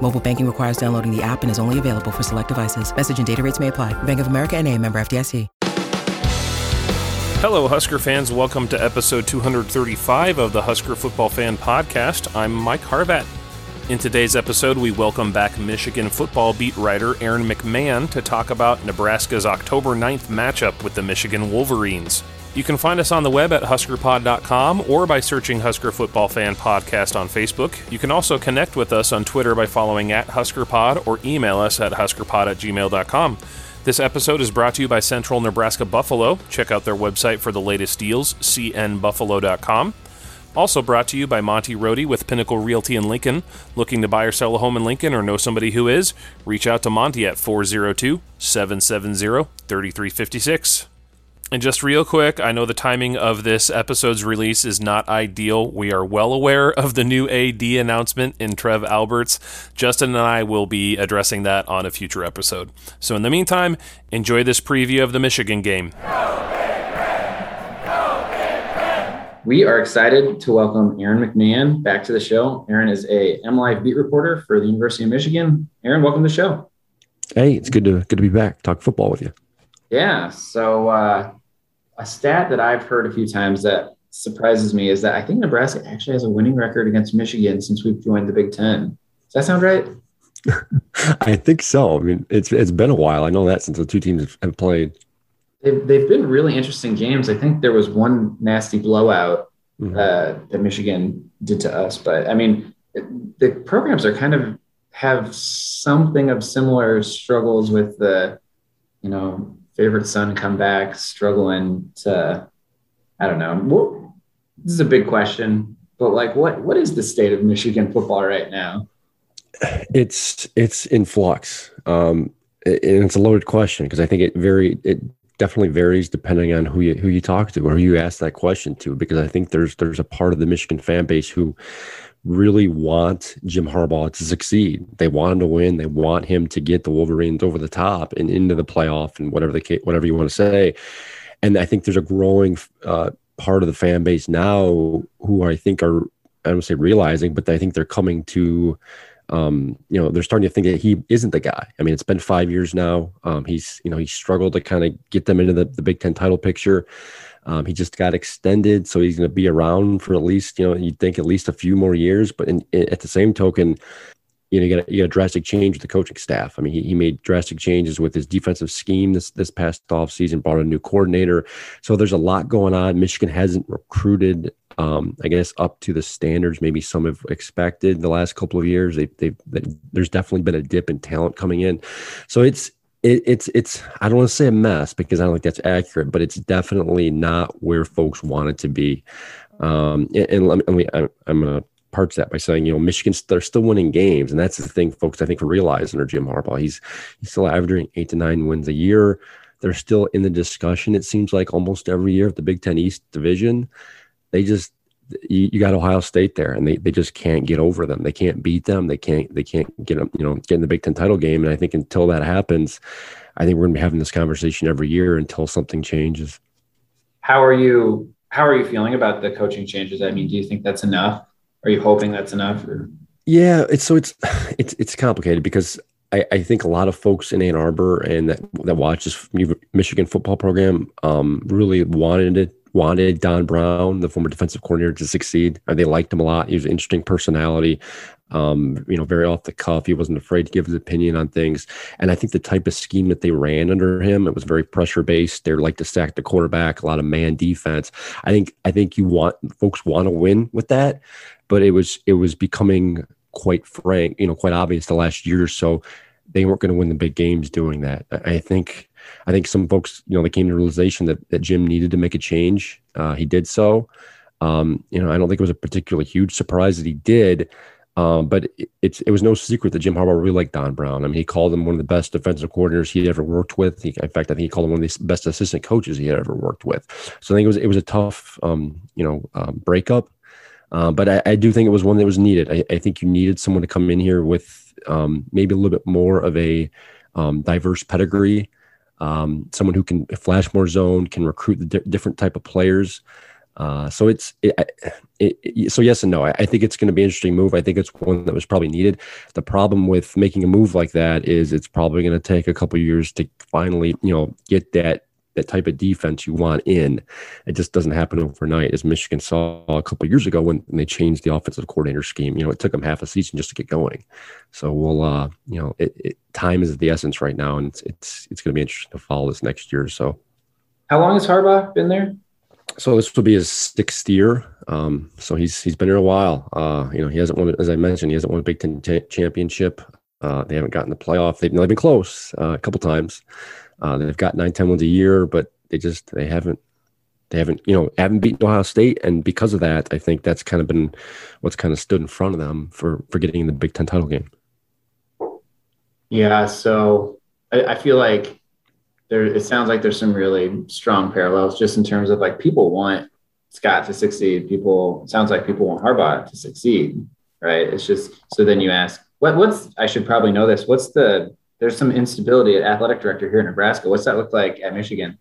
Mobile banking requires downloading the app and is only available for select devices. Message and data rates may apply. Bank of America and a member FDIC. Hello, Husker fans. Welcome to episode 235 of the Husker Football Fan Podcast. I'm Mike Harvat. In today's episode, we welcome back Michigan football beat writer Aaron McMann to talk about Nebraska's October 9th matchup with the Michigan Wolverines. You can find us on the web at huskerpod.com or by searching Husker Football Fan Podcast on Facebook. You can also connect with us on Twitter by following at huskerpod or email us at huskerpod at gmail.com. This episode is brought to you by Central Nebraska Buffalo. Check out their website for the latest deals, cnbuffalo.com. Also brought to you by Monty Rohde with Pinnacle Realty in Lincoln. Looking to buy or sell a home in Lincoln or know somebody who is? Reach out to Monty at 402 770 3356. And just real quick, I know the timing of this episode's release is not ideal. We are well aware of the new AD announcement in Trev Alberts. Justin and I will be addressing that on a future episode. So, in the meantime, enjoy this preview of the Michigan game. We are excited to welcome Aaron McMann back to the show. Aaron is a MLive beat reporter for the University of Michigan. Aaron, welcome to the show. Hey, it's good to good to be back. Talk football with you. Yeah. So uh, a stat that I've heard a few times that surprises me is that I think Nebraska actually has a winning record against Michigan since we've joined the Big Ten. Does that sound right? I think so. I mean, it's it's been a while. I know that since the two teams have played. They've, they've been really interesting games. I think there was one nasty blowout mm-hmm. uh, that Michigan did to us, but I mean, it, the programs are kind of have something of similar struggles with the, you know, favorite son come back struggling to, I don't know. What, this is a big question, but like, what what is the state of Michigan football right now? It's it's in flux, um, and it's a loaded question because I think it very it definitely varies depending on who you who you talk to or who you ask that question to. Because I think there's there's a part of the Michigan fan base who really want Jim Harbaugh to succeed. They want him to win. They want him to get the Wolverines over the top and into the playoff and whatever the whatever you want to say. And I think there's a growing uh, part of the fan base now who I think are I don't say realizing, but I think they're coming to um, you know, they're starting to think that he isn't the guy. I mean, it's been five years now. Um, he's, you know, he struggled to kind of get them into the, the Big Ten title picture. Um, he just got extended, so he's going to be around for at least, you know, you'd think at least a few more years. But in, in, at the same token, you know, you got, you got a drastic change with the coaching staff. I mean, he, he made drastic changes with his defensive scheme this this past off season, brought a new coordinator. So there's a lot going on. Michigan hasn't recruited, um, I guess, up to the standards maybe some have expected the last couple of years. They, they, they there's definitely been a dip in talent coming in. So it's it, it's it's I don't want to say a mess because I don't think that's accurate, but it's definitely not where folks want it to be. Um, and, and let me, let me I, I'm gonna parts that by saying, you know, Michigan's they're still winning games, and that's the thing, folks. I think are realizing under Jim Harbaugh, he's he's still averaging eight to nine wins a year. They're still in the discussion. It seems like almost every year of the Big Ten East division. They just you, you, got Ohio State there, and they, they just can't get over them. They can't beat them. They can't they can't get them you know get in the Big Ten title game. And I think until that happens, I think we're going to be having this conversation every year until something changes. How are you? How are you feeling about the coaching changes? I mean, do you think that's enough? Are you hoping that's enough? Or? Yeah, it's so it's it's it's complicated because I, I, think a lot of folks in Ann Arbor and that that watch this Michigan football program um, really wanted it wanted Don Brown, the former defensive coordinator, to succeed. They liked him a lot. He was an interesting personality. Um, you know, very off the cuff. He wasn't afraid to give his opinion on things. And I think the type of scheme that they ran under him, it was very pressure based. They like to sack the quarterback, a lot of man defense. I think I think you want folks want to win with that, but it was it was becoming quite frank, you know, quite obvious the last year or so. They weren't going to win the big games doing that. I think I think some folks, you know, they came to the realization that, that Jim needed to make a change. Uh, he did so. Um, you know, I don't think it was a particularly huge surprise that he did. Um, but it, it's it was no secret that Jim Harbaugh really liked Don Brown. I mean, he called him one of the best defensive coordinators he'd ever worked with. He, in fact, I think he called him one of the best assistant coaches he had ever worked with. So I think it was it was a tough, um, you know, um, breakup. Uh, but I, I, do think it was one that was needed. I, I, think you needed someone to come in here with um, maybe a little bit more of a um, diverse pedigree, um, someone who can flash more zone, can recruit the di- different type of players. Uh, so it's it, it, it, so yes and no. I, I think it's going to be an interesting move. I think it's one that was probably needed. The problem with making a move like that is it's probably going to take a couple years to finally you know get that that type of defense you want in. It just doesn't happen overnight, as Michigan saw a couple years ago when, when, they changed the offensive coordinator scheme. You know, it took them half a season just to get going. So we'll, uh, you know, it, it, time is the essence right now, and it's it's, it's going to be interesting to follow this next year. So, how long has Harbaugh been there? So this will be his sixth year. Um, so he's he's been here a while. Uh, you know, he hasn't won, as I mentioned, he hasn't won a Big Ten t- championship. Uh, they haven't gotten the playoff. They've, they've been close uh, a couple times. Uh, they've got nine, 10 wins a year, but they just they haven't they haven't you know haven't beaten Ohio State, and because of that, I think that's kind of been what's kind of stood in front of them for for getting in the Big Ten title game. Yeah, so I, I feel like there. It sounds like there's some really strong parallels, just in terms of like people want Scott to succeed. People sounds like people want Harbaugh to succeed, right? It's just so then you ask, what what's I should probably know this. What's the there's some instability at athletic director here in Nebraska. What's that look like at Michigan?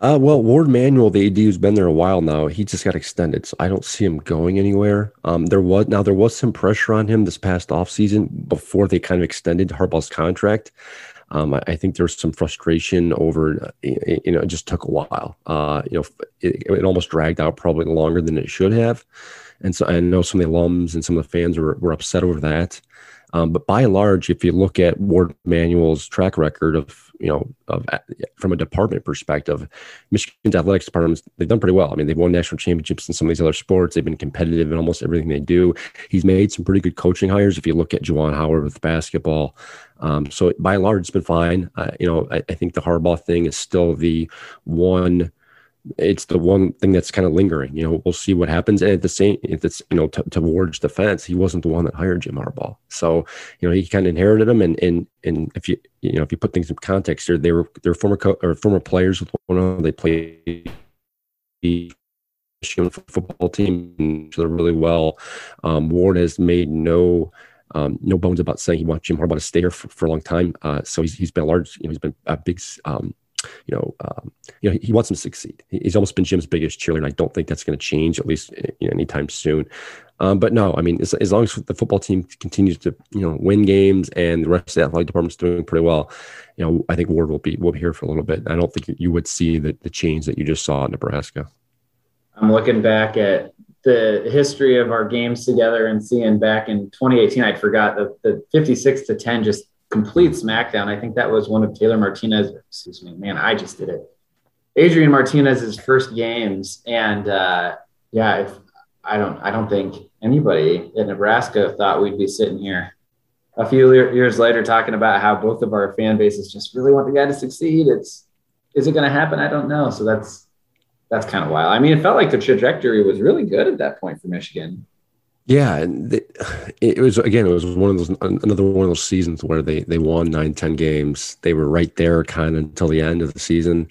Uh, well, Warde Manuel, the AD who's been there a while now, he just got extended, so I don't see him going anywhere. Um, there was now there was some pressure on him this past offseason before they kind of extended Harbaugh's contract. Um, I, I, think there's some frustration over, uh, you know, it just took a while. Uh, you know, it, it, almost dragged out probably longer than it should have, and so I know some of the alums and some of the fans were, were upset over that. Um, but by and large, if you look at Warde Manuel's track record of, you know, of from a department perspective, Michigan's athletics departments they've done pretty well. I mean, they've won national championships in some of these other sports. They've been competitive in almost everything they do. He's made some pretty good coaching hires. If you look at Juwan Howard with basketball, um, so by and large, it's been fine. Uh, you know, I, I think the Harbaugh thing is still the one it's the one thing that's kind of lingering. You know, we'll see what happens. And at the same, if it's you know, t- towards defense, he wasn't the one that hired Jim Harbaugh, so you know he kind of inherited him. And and and if you you know if you put things in context they were they're former co- or former players with one another. They played the football team really well. Um, Warde has made no. Um, no bones about saying he wants Jim Harbaugh to stay here for, for a long time. Uh, so he's, he's been a large, you know, he's been a big um, you know, um, you know, he, he, wants him to succeed. He's almost been Jim's biggest cheerleader, I don't think that's going to change at least eh, you know, anytime soon. Um, but no, I mean, as, as, long as the football team continues to you know win games and the rest of the athletic department's doing pretty well, you know, I think Warde will be will be here for a little bit. I don't think you would see the, the change that you just saw in Nebraska. I'm looking back at the history of our games together and seeing back in 2018, I'd forgot that the 56 to 10 just complete smackdown. I think that was one of Taylor Martinez. Excuse me, man, I just did it. Adrian Martinez's first games, and uh, yeah, if, I don't, I don't think anybody in Nebraska thought we'd be sitting here a few years later talking about how both of our fan bases just really want the guy to succeed. It's, is it going to happen? I don't know. So that's that's kind of wild. I mean, it felt like the trajectory was really good at that point for Michigan. Yeah, and it was again. It was one of those another one of those seasons where they they won nine, ten games. They were right there, kind of until the end of the season,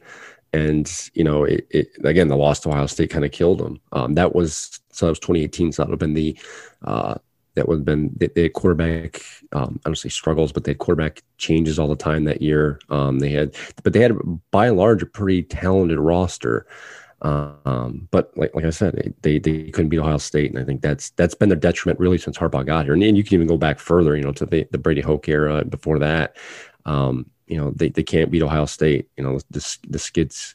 and you know, it, it again the loss to Ohio State kind of killed them. Um, that was so that was 2018. So that would have been the uh, that would have been had quarterback. Um, I don't say struggles, but they had quarterback changes all the time that year. Um, they had, but they had by and large a pretty talented roster. Um, but like like I said, they they couldn't beat Ohio State, and I think that's that's been their detriment really since Harbaugh got here. And, and you can even go back further, you know, to the, the Brady Hoke era before that. Um, you know, they, they can't beat Ohio State. You know, the the skids.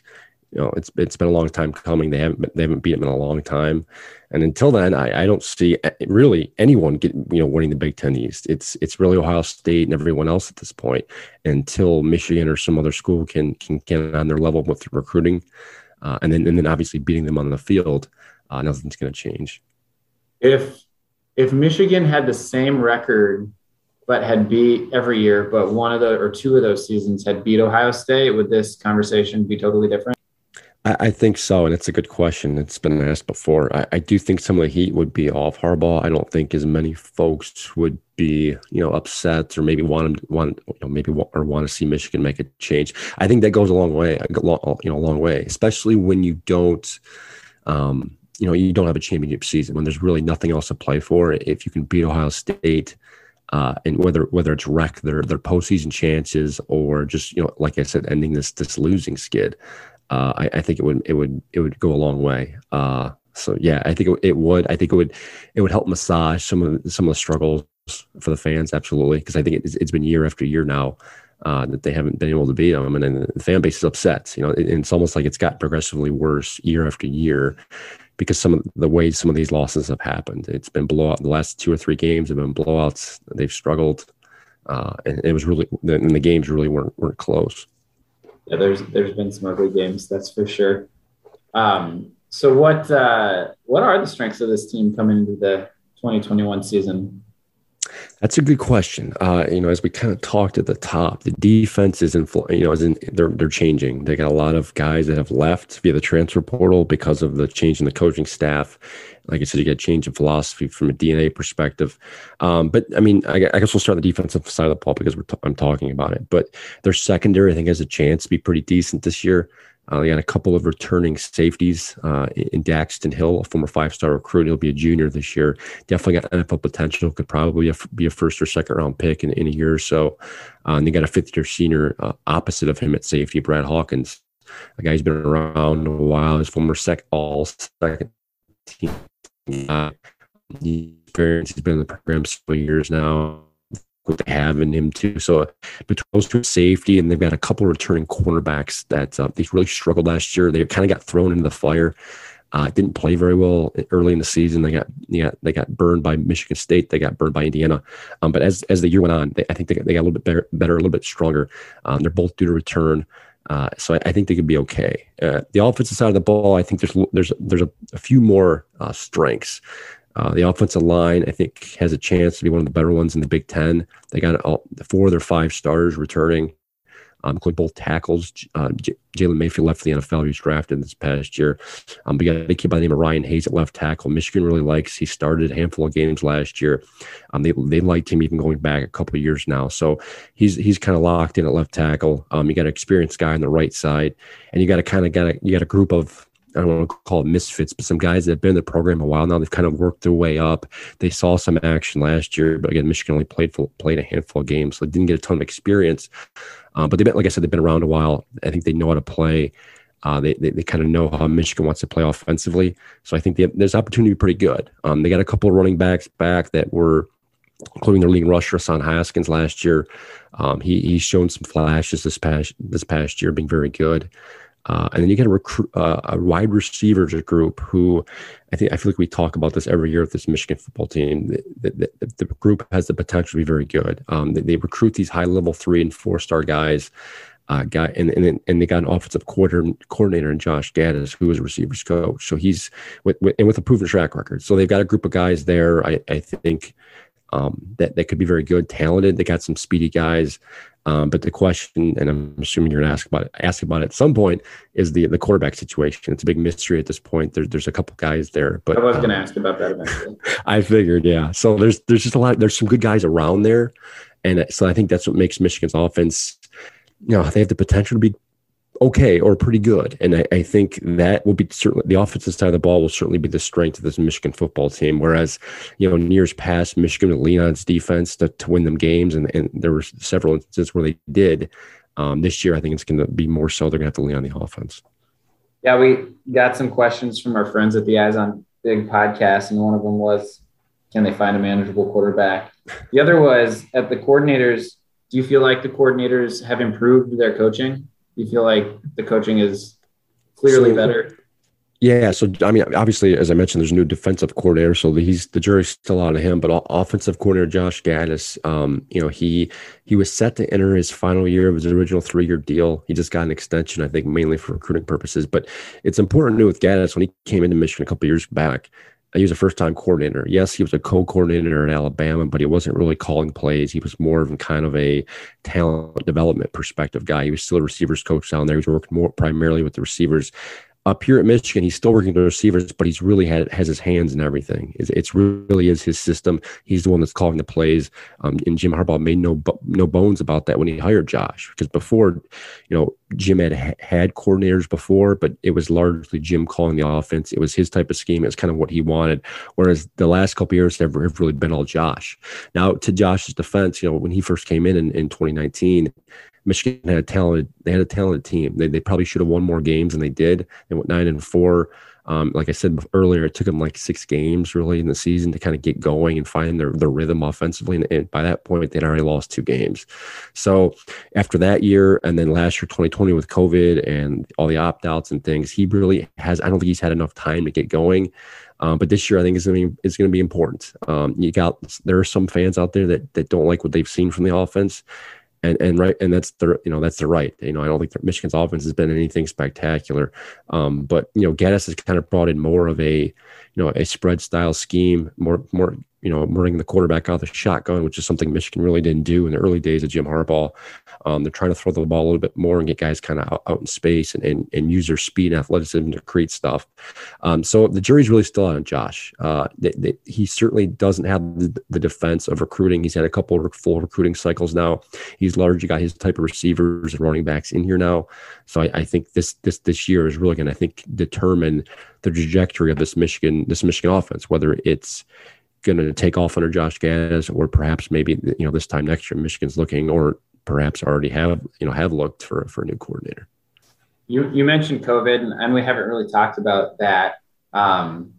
You know, it's it's been a long time coming. They haven't they haven't beat them in a long time, and until then, I, I don't see really anyone get you know winning the Big Ten East. It's it's really Ohio State and everyone else at this point. Until Michigan or some other school can can get on their level with recruiting, uh, and then and then obviously beating them on the field, uh, nothing's going to change. If if Michigan had the same record but had beat every year, but one of the or two of those seasons had beat Ohio State, would this conversation be totally different? I, I, think so, and it's a good question. It's been asked before. I, I, do think some of the heat would be off Harbaugh. I don't think as many folks would be, you know, upset or maybe want want you know, maybe want, or want to see Michigan make a change. I think that goes a long way. A long, you know, a long way, especially when you don't. Um, you know, you don't have a championship season when there's really nothing else to play for. If you can beat Ohio State, uh, and whether whether it's wreck their their postseason chances or just you know, like I said, ending this this losing skid, uh, I, I, think it would it would it would go a long way. Uh, so yeah, I think it, it, would. I think it would it would help massage some of some of the struggles for the fans. Absolutely, because I think it's, it's been year after year now uh, that they haven't been able to beat them, and, and the fan base is upset. You know, it, it's almost like it's got progressively worse year after year because some of the ways some of these losses have happened. It's been blowout. The last two or three games have been blowouts. They've struggled, uh, and it was really and the games really weren't weren't close yeah, there's there's been some ugly games, that's for sure. Um, so what uh, what are the strengths of this team coming into the 2021 season? That's a good question. Uh, you know, as we kind of talked at the top, the defense is in, you know, is in, they're they're changing. They got a lot of guys that have left via the transfer portal because of the change in the coaching staff. Like I said, you get a change in philosophy from a DNA perspective. Um, but I mean, I, I, guess we'll start the defensive side of the ball because t- I'm talking about it. But their secondary, I think, has a chance to be pretty decent this year. Uh, they got a couple of returning safeties uh, in Daxton Hill, a former five-star recruit. He'll be a junior this year. Definitely got NFL potential. Could probably be a first or second round pick in, in a year or so. Uh, and they got a fifth-year senior uh, opposite of him at safety, Brad Hawkins. A guy who's been around a while. His former sec all second team. Uh, he's been in the program several years now what they have in him too. So between those two safety, and they've got a couple of returning cornerbacks that uh, they really struggled last year. They kind of got thrown into the fire. Uh, didn't play very well early in the season. They got yeah they got burned by Michigan State. They got burned by Indiana. Um, but as as the year went on, they, I think they got, they got a little bit better, better, a little bit stronger. Um, they're both due to return. Uh, so I, I, think they could be okay. Uh, the offensive side of the ball, I think there's there's there's a, a few more uh, strengths. Uh, the offensive line, I think, has a chance to be one of the better ones in the Big Ten. They got all, four of their five stars returning, um, including both tackles. Uh, J- Jalen Mayfield left the NFL. He was drafted this past year. Um, but got a kid by the name of Ryan Hayes at left tackle. Michigan really likes. He started a handful of games last year. Um, they they liked him even going back a couple of years now. So he's he's kind of locked in at left tackle. Um, you got an experienced guy on the right side, and you got a kind of got a you got a group of I don't want to call it misfits, but some guys that have been in the program a while now. They've kind of worked their way up. They saw some action last year, but again, Michigan only played played a handful of games, so they didn't get a ton of experience. Uh, but they've been, like I said, they've been around a while. I think they know how to play. Uh, they, they, they kind of know how Michigan wants to play offensively. So I think have, there's opportunity to be pretty good. Um, they got a couple of running backs back that were, including their leading rusher, Hassan Haskins last year. Um, he, he's shown some flashes this past this past year, being very good. Uh, and then you get a uh, a wide receivers group who I think I feel like we talk about this every year with this Michigan football team. The, the, the group has the potential to be very good. Um, they, they, recruit these high level three and four star guys. Uh, guy and, and and they got an offensive coordinator, coordinator in Josh Gattis, who is a receivers coach. So he's with, with, and with a proven track record. So they've got a group of guys there. I, I think um, that that could be very good, talented. They got some speedy guys. Um, but the question, and I'm assuming you're going to ask about it, ask about it at some point, is the the quarterback situation. It's a big mystery at this point. There, there's a couple guys there, but I was um, going to ask about that eventually. I figured, yeah. So there's there's just a lot. There's some good guys around there, and so I think that's what makes Michigan's offense. You know, they have the potential to be okay or pretty good. And I, I, think that will be certainly the offensive side of the ball will certainly be the strength of this Michigan football team. Whereas, you know, in years past, Michigan would lean on its defense to, to win them games. And, and there were several instances where they did. Um, this year, I think it's going to be more so. They're going to have to lean on the offense. Yeah, we got some questions from our friends at the Eyes on Big podcast. And one of them was, can they find a manageable quarterback? The other was at the coordinators. Do you feel like the coordinators have improved their coaching? You feel like the coaching is clearly so, better? Yeah, so I mean, obviously, as I mentioned, there's a new defensive coordinator, so he's the jury's still out of him. But offensive coordinator Josh Gattis, um, you know, he he was set to enter his final year of his original three year deal. He just got an extension, I think, mainly for recruiting purposes. But it's important to know with Gattis when he came into Michigan a couple years back, he was a first time coordinator. Yes, he was a co coordinator at Alabama, but he wasn't really calling plays. He was more of a kind of a talent development perspective guy. He was still a receivers coach down there. He was working more primarily with the receivers. Up here at Michigan, he's still working the receivers, but he's really had has his hands in everything. It's, it's really is his system. He's the one that's calling the plays. Um, and Jim Harbaugh made no no bones about that when he hired Josh, because before, you know, Jim had had coordinators before, but it was largely Jim calling the offense. It was his type of scheme. It was kind of what he wanted. Whereas the last couple years have, have really been all Josh. Now, to Josh's defense, you know, when he first came in in, in 2019, Michigan had a talented they had a talented team. They, they probably should have won more games than they did. They went nine and four. Um, like I said earlier, it took them like six games really in the season to kind of get going and find their, their rhythm offensively. And, and, by that point, they'd already lost two games. So after that year, and then last year, 2020 with COVID and all the opt outs and things, he really has, I don't think he's had enough time to get going. Um, but this year, I think is going to be important. Um, you got there are some fans out there that that don't like what they've seen from the offense, and and right and that's the you know that's the right. You know I don't think Michigan's offense has been anything spectacular, um, but you know Gattis has kind of brought in more of a you know a spread style scheme, more more you know, bringing the quarterback out of the shotgun, which is something Michigan really didn't do in the early days of Jim Harbaugh. Um, they're trying to throw the ball a little bit more and get guys kind of out, out, in space and, and, and use their speed and athleticism to create stuff. Um, so the jury's really still out on Josh. Uh, they, they, he certainly doesn't have the, the, defense of recruiting. He's had a couple of full recruiting cycles now. He's largely got his type of receivers and running backs in here now. So I, I think this this this year is really going to I think determine the trajectory of this Michigan this Michigan offense, whether it's going to take off under Josh Gattis, or perhaps maybe you know this time next year Michigan's looking, or perhaps already have you know have looked for for a new coordinator. You you mentioned COVID, and, we haven't really talked about that. Um,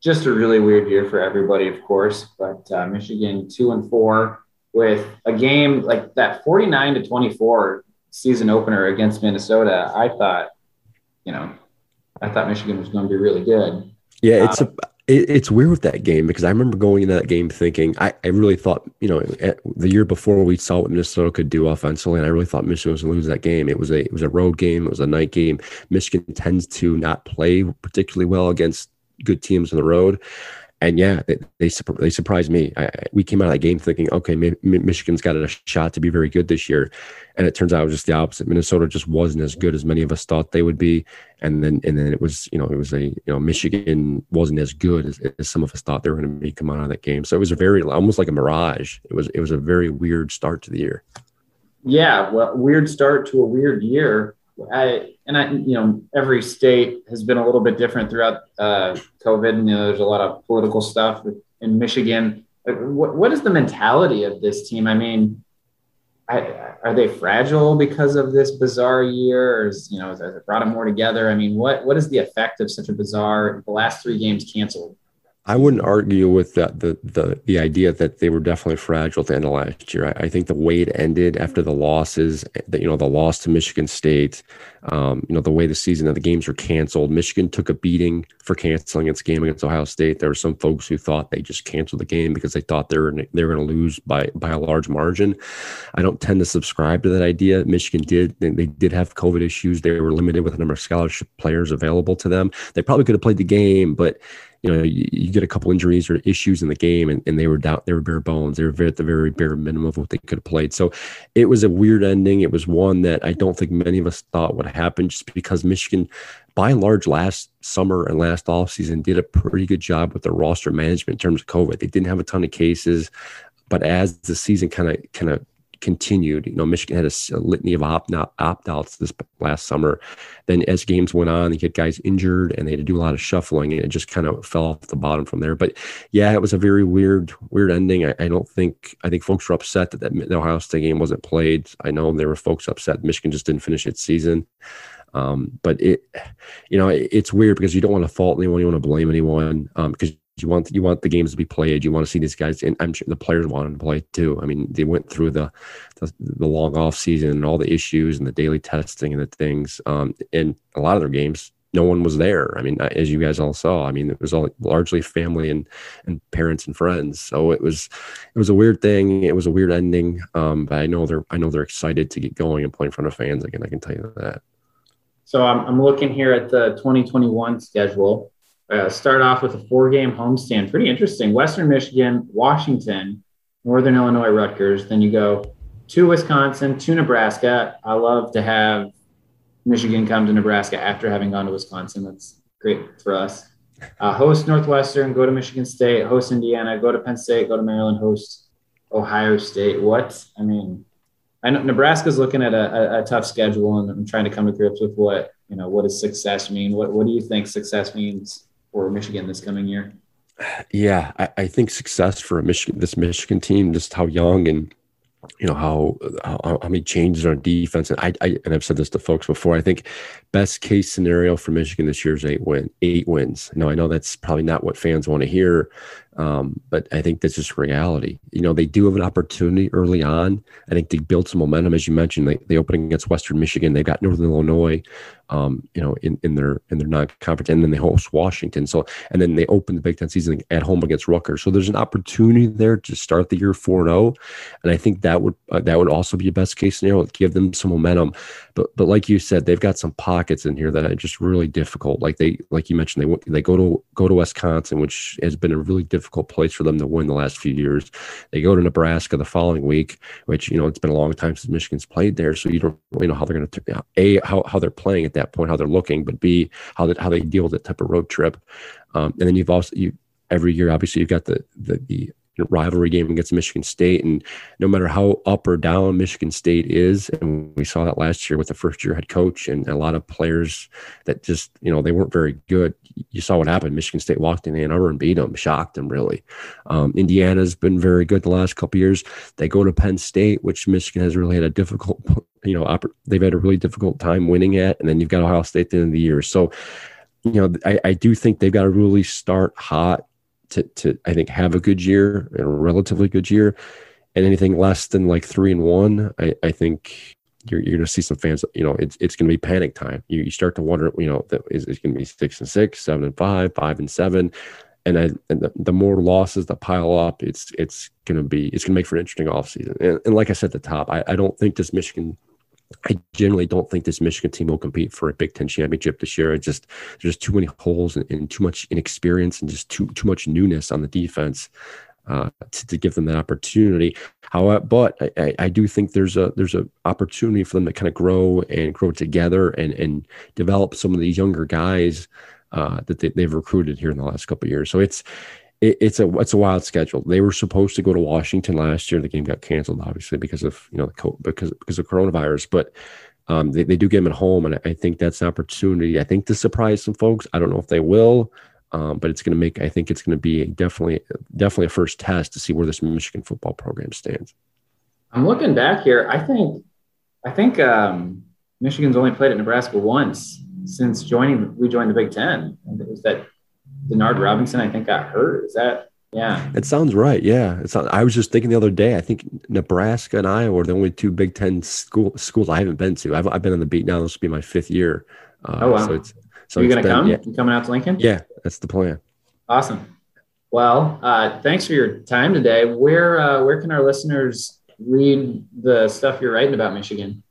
just a really weird year for everybody, of course. But uh, Michigan two and four with a game like that forty nine to twenty four season opener against Minnesota. I thought, you know, I thought Michigan was going to be really good. Yeah, it's uh, a it, it's weird with that game because I remember going into that game thinking I, I really thought you know eh, the year before we saw what Minnesota could do offensively and I really thought Michigan was going to lose that game. It was a it was a road game. It was a night game. Michigan tends to not play particularly well against good teams on the road and yeah, they they, they surprised me. I, we came out of that game thinking, okay, Michigan's got a shot to be very good this year, and it turns out it was just the opposite. Minnesota just wasn't as good as many of us thought they would be, and then and then it was you know it was a you know Michigan wasn't as good as, as some of us thought they were going to be coming out of that game. So it was a very almost like a mirage. It was it was a very weird start to the year. Yeah, well, weird start to a weird year. I and I, you know, every state has been a little bit different throughout uh, COVID. And, you know, there's a lot of political stuff in Michigan. What, what is the mentality of this team? I mean, I, are they fragile because of this bizarre year, or is, you know, has it brought them more together? I mean, what what is the effect of such a bizarre the last three games canceled? I wouldn't argue with that the the the idea that they were definitely fragile at the end of last year. I, I think the way it ended after the losses, that you know, the loss to Michigan State, um, you know, the way the season of the games were canceled. Michigan took a beating for canceling its game against Ohio State. There were some folks who thought they just canceled the game because they thought they were they were going to lose by by a large margin. I don't tend to subscribe to that idea. Michigan did they, they did have COVID issues. They were limited with a number of scholarship players available to them. They probably could have played the game, but you know, you, you, get a couple injuries or issues in the game, and, and they were down, they were bare bones. They were at the very bare minimum of what they could have played. So it was a weird ending. It was one that I don't think many of us thought would happen, just because Michigan, by and large, last summer and last offseason did a pretty good job with their roster management in terms of COVID. They didn't have a ton of cases, but as the season kind of kind of continued. You know, Michigan had a, a litany of opt outs this last summer. Then as games went on, they had guys injured, and they had to do a lot of shuffling, and it just kind of fell off the bottom from there. But yeah, it was a very weird, weird ending. I, I don't think I think folks were upset that, that the Ohio State game wasn't played. I know there were folks upset Michigan just didn't finish its season. Um, but it, you know, it, it's weird because you don't want to fault anyone, you want to blame anyone, um, because you want you want the games to be played. You want to see these guys, and I'm sure the players wanted to play too. I mean, they went through the the, the long off season and all the issues and the daily testing and the things. Um, and a lot of their games, no one was there. I mean, as you guys all saw, I mean, it was all largely family and and parents and friends. So it was it was a weird thing. It was a weird ending. Um, but I know they're I know they're excited to get going and play in front of fans again. I can tell you that. So I'm I'm looking here at the 2021 schedule uh, start off with a four game homestand. Pretty interesting. Western Michigan, Washington, Northern Illinois, Rutgers. Then you go to Wisconsin, to Nebraska. I love to have Michigan come to Nebraska after having gone to Wisconsin. That's great for us. Uh, host Northwestern, go to Michigan State, host Indiana, go to Penn State, go to Maryland, host Ohio State. What? I mean, I know Nebraska's looking at a, a, a tough schedule, and I'm trying to come to grips with what you know. What does success mean? What What do you think success means for Michigan this coming year? Yeah, I, I think success for a Michigan, this Michigan team, just how young and you know how, how, how many changes on defense and I, I and I've said this to folks before I think best case scenario for Michigan this year is eight win eight wins no I know that's probably not what fans want to hear um, but I think that's just reality. You know, they do have an opportunity early on. I think they build some momentum, as you mentioned. They, they open against Western Michigan. They've got Northern Illinois, um, you know, in, in their in their non-conference, and then they host Washington. So, and then they open the Big Ten season at home against Rutgers. So there's an opportunity there to start the year four and zero, oh. and I think that would uh, that would also be a best case scenario. Give them some momentum. But but like you said, they've got some pockets in here that are just really difficult. Like they like you mentioned, they they go to go to Wisconsin, which has been a really difficult place for them to win the last few years. They go to Nebraska the following week, which you know it's been a long time since Michigan's played there, so you don't really know how they're going to a how how they're playing at that point, how they're looking, but b how that how they deal with that type of road trip. Um, and then you've also you every year obviously you've got the the, the rivalry game against Michigan State. And no matter how up or down Michigan State is, and we saw that last year with the first year head coach and a lot of players that just, you know, they weren't very good. You saw what happened. Michigan State walked in Ann Arbor and beat them, shocked them really. Um, Indiana's been very good the last couple years. They go to Penn State, which Michigan has really had a difficult, you know, they've had a really difficult time winning at. And then you've got Ohio State at the end of the year. So, you know, I, I do think they've got to really start hot to, to I think have a good year, a relatively good year, and anything less than like three and one, I, I think you're, you're going to see some fans. You know, it's it's going to be panic time. You, you start to wonder, you know, that is it going to be six and six, seven and five, five and seven, and I, and the, the more losses that pile up, it's it's going to be it's going to make for an interesting offseason. And, and like I said at the top, I, I don't think this Michigan I generally don't think this Michigan team will compete for a Big Ten championship this year. Just there's too many holes and, and, too much inexperience and just too too much newness on the defense uh, to, to, give them that opportunity. However, but I, I, do think there's a there's a opportunity for them to kind of grow and grow together and and develop some of these younger guys uh, that they, have recruited here in the last couple years. So it's it, it's a it's a wild schedule. They were supposed to go to Washington last year. The game got canceled, obviously, because of you know because because of coronavirus. But um, they, they do get them at home, and I think that's an opportunity. I think to surprise some folks. I don't know if they will, um, but it's going to make. I think it's going to be definitely definitely a first test to see where this Michigan football program stands. I'm looking back here. I think I think um, Michigan's only played at Nebraska once since joining. We joined the Big Ten. It was that Denard Robinson, I think, got hurt. Is that yeah? It sounds right. Yeah, it's. not, I was just thinking the other day. I think Nebraska and Iowa are the only two Big Ten school schools I haven't been to. I've, I've been on the beat now. This will be my fifth year. Uh, oh wow! So it's so are you gonna come? Yeah. You coming out to Lincoln? Yeah, that's the plan. Awesome. Well, uh, thanks for your time today. Where uh, where can our listeners read the stuff you're writing about Michigan?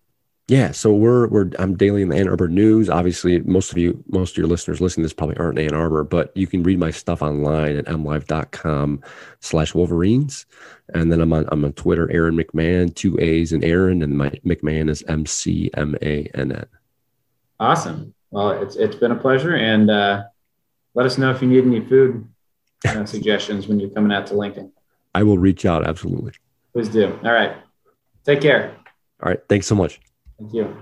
Yeah, so we're we're I'm daily in the Ann Arbor News. Obviously, most of you, most of your listeners listening to this probably aren't in Ann Arbor, but you can read my stuff online at mlive.com slash Wolverines. And then I'm on I'm on Twitter, Aaron McMann, two A's and Aaron, and my McMann is M C M A N N. Awesome. Well, it's it's been a pleasure, and uh, let us know if you need any food uh, suggestions when you're coming out to Lincoln. I will reach out absolutely. Please do. All right. Take care. All right. Thanks so much. Thank you.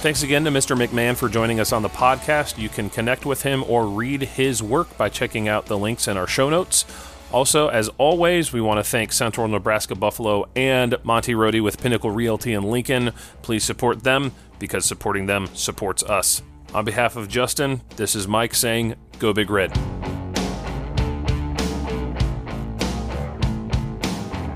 Thanks again to Mr. McMann for joining us on the podcast. You can connect with him or read his work by checking out the links in our show notes. Also, as always, we want to thank Central Nebraska Buffalo and Monty Rohde with Pinnacle Realty in Lincoln. Please support them because supporting them supports us. On behalf of Justin, this is Mike saying, Go Big Red.